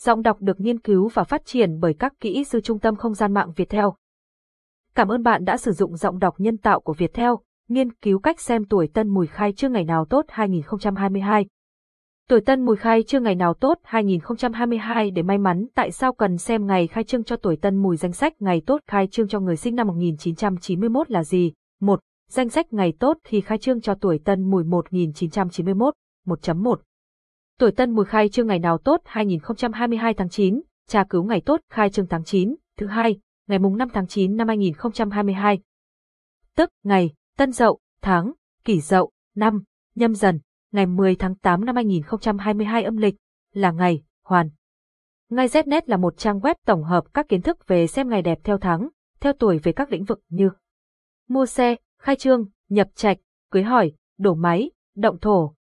giọng đọc được nghiên cứu và phát triển bởi các kỹ sư Trung tâm Không gian mạng Việt Theo. Cảm ơn bạn đã sử dụng giọng đọc nhân tạo của Việt Theo, nghiên cứu cách xem tuổi tân mùi khai trương ngày nào tốt 2022. Tuổi tân mùi khai trương ngày nào tốt 2022 để may mắn tại sao cần xem ngày khai trương cho tuổi tân mùi danh sách ngày tốt khai trương cho người sinh năm 1991 là gì? 1. Danh sách ngày tốt khi khai trương cho tuổi tân mùi 1991, 1.1. Tuổi tân mùi khai trương ngày nào tốt 2022 tháng 9, tra cứu ngày tốt khai trương tháng 9, thứ hai, ngày mùng 5 tháng 9 năm 2022. Tức ngày Tân Dậu, tháng, Kỷ Dậu, năm, Nhâm Dần, ngày 10 tháng 8 năm 2022 âm lịch, là ngày, hoàn. Ngay Znet là một trang web tổng hợp các kiến thức về xem ngày đẹp theo tháng, theo tuổi về các lĩnh vực như mua xe, khai trương, nhập trạch, cưới hỏi, đổ máy, động thổ,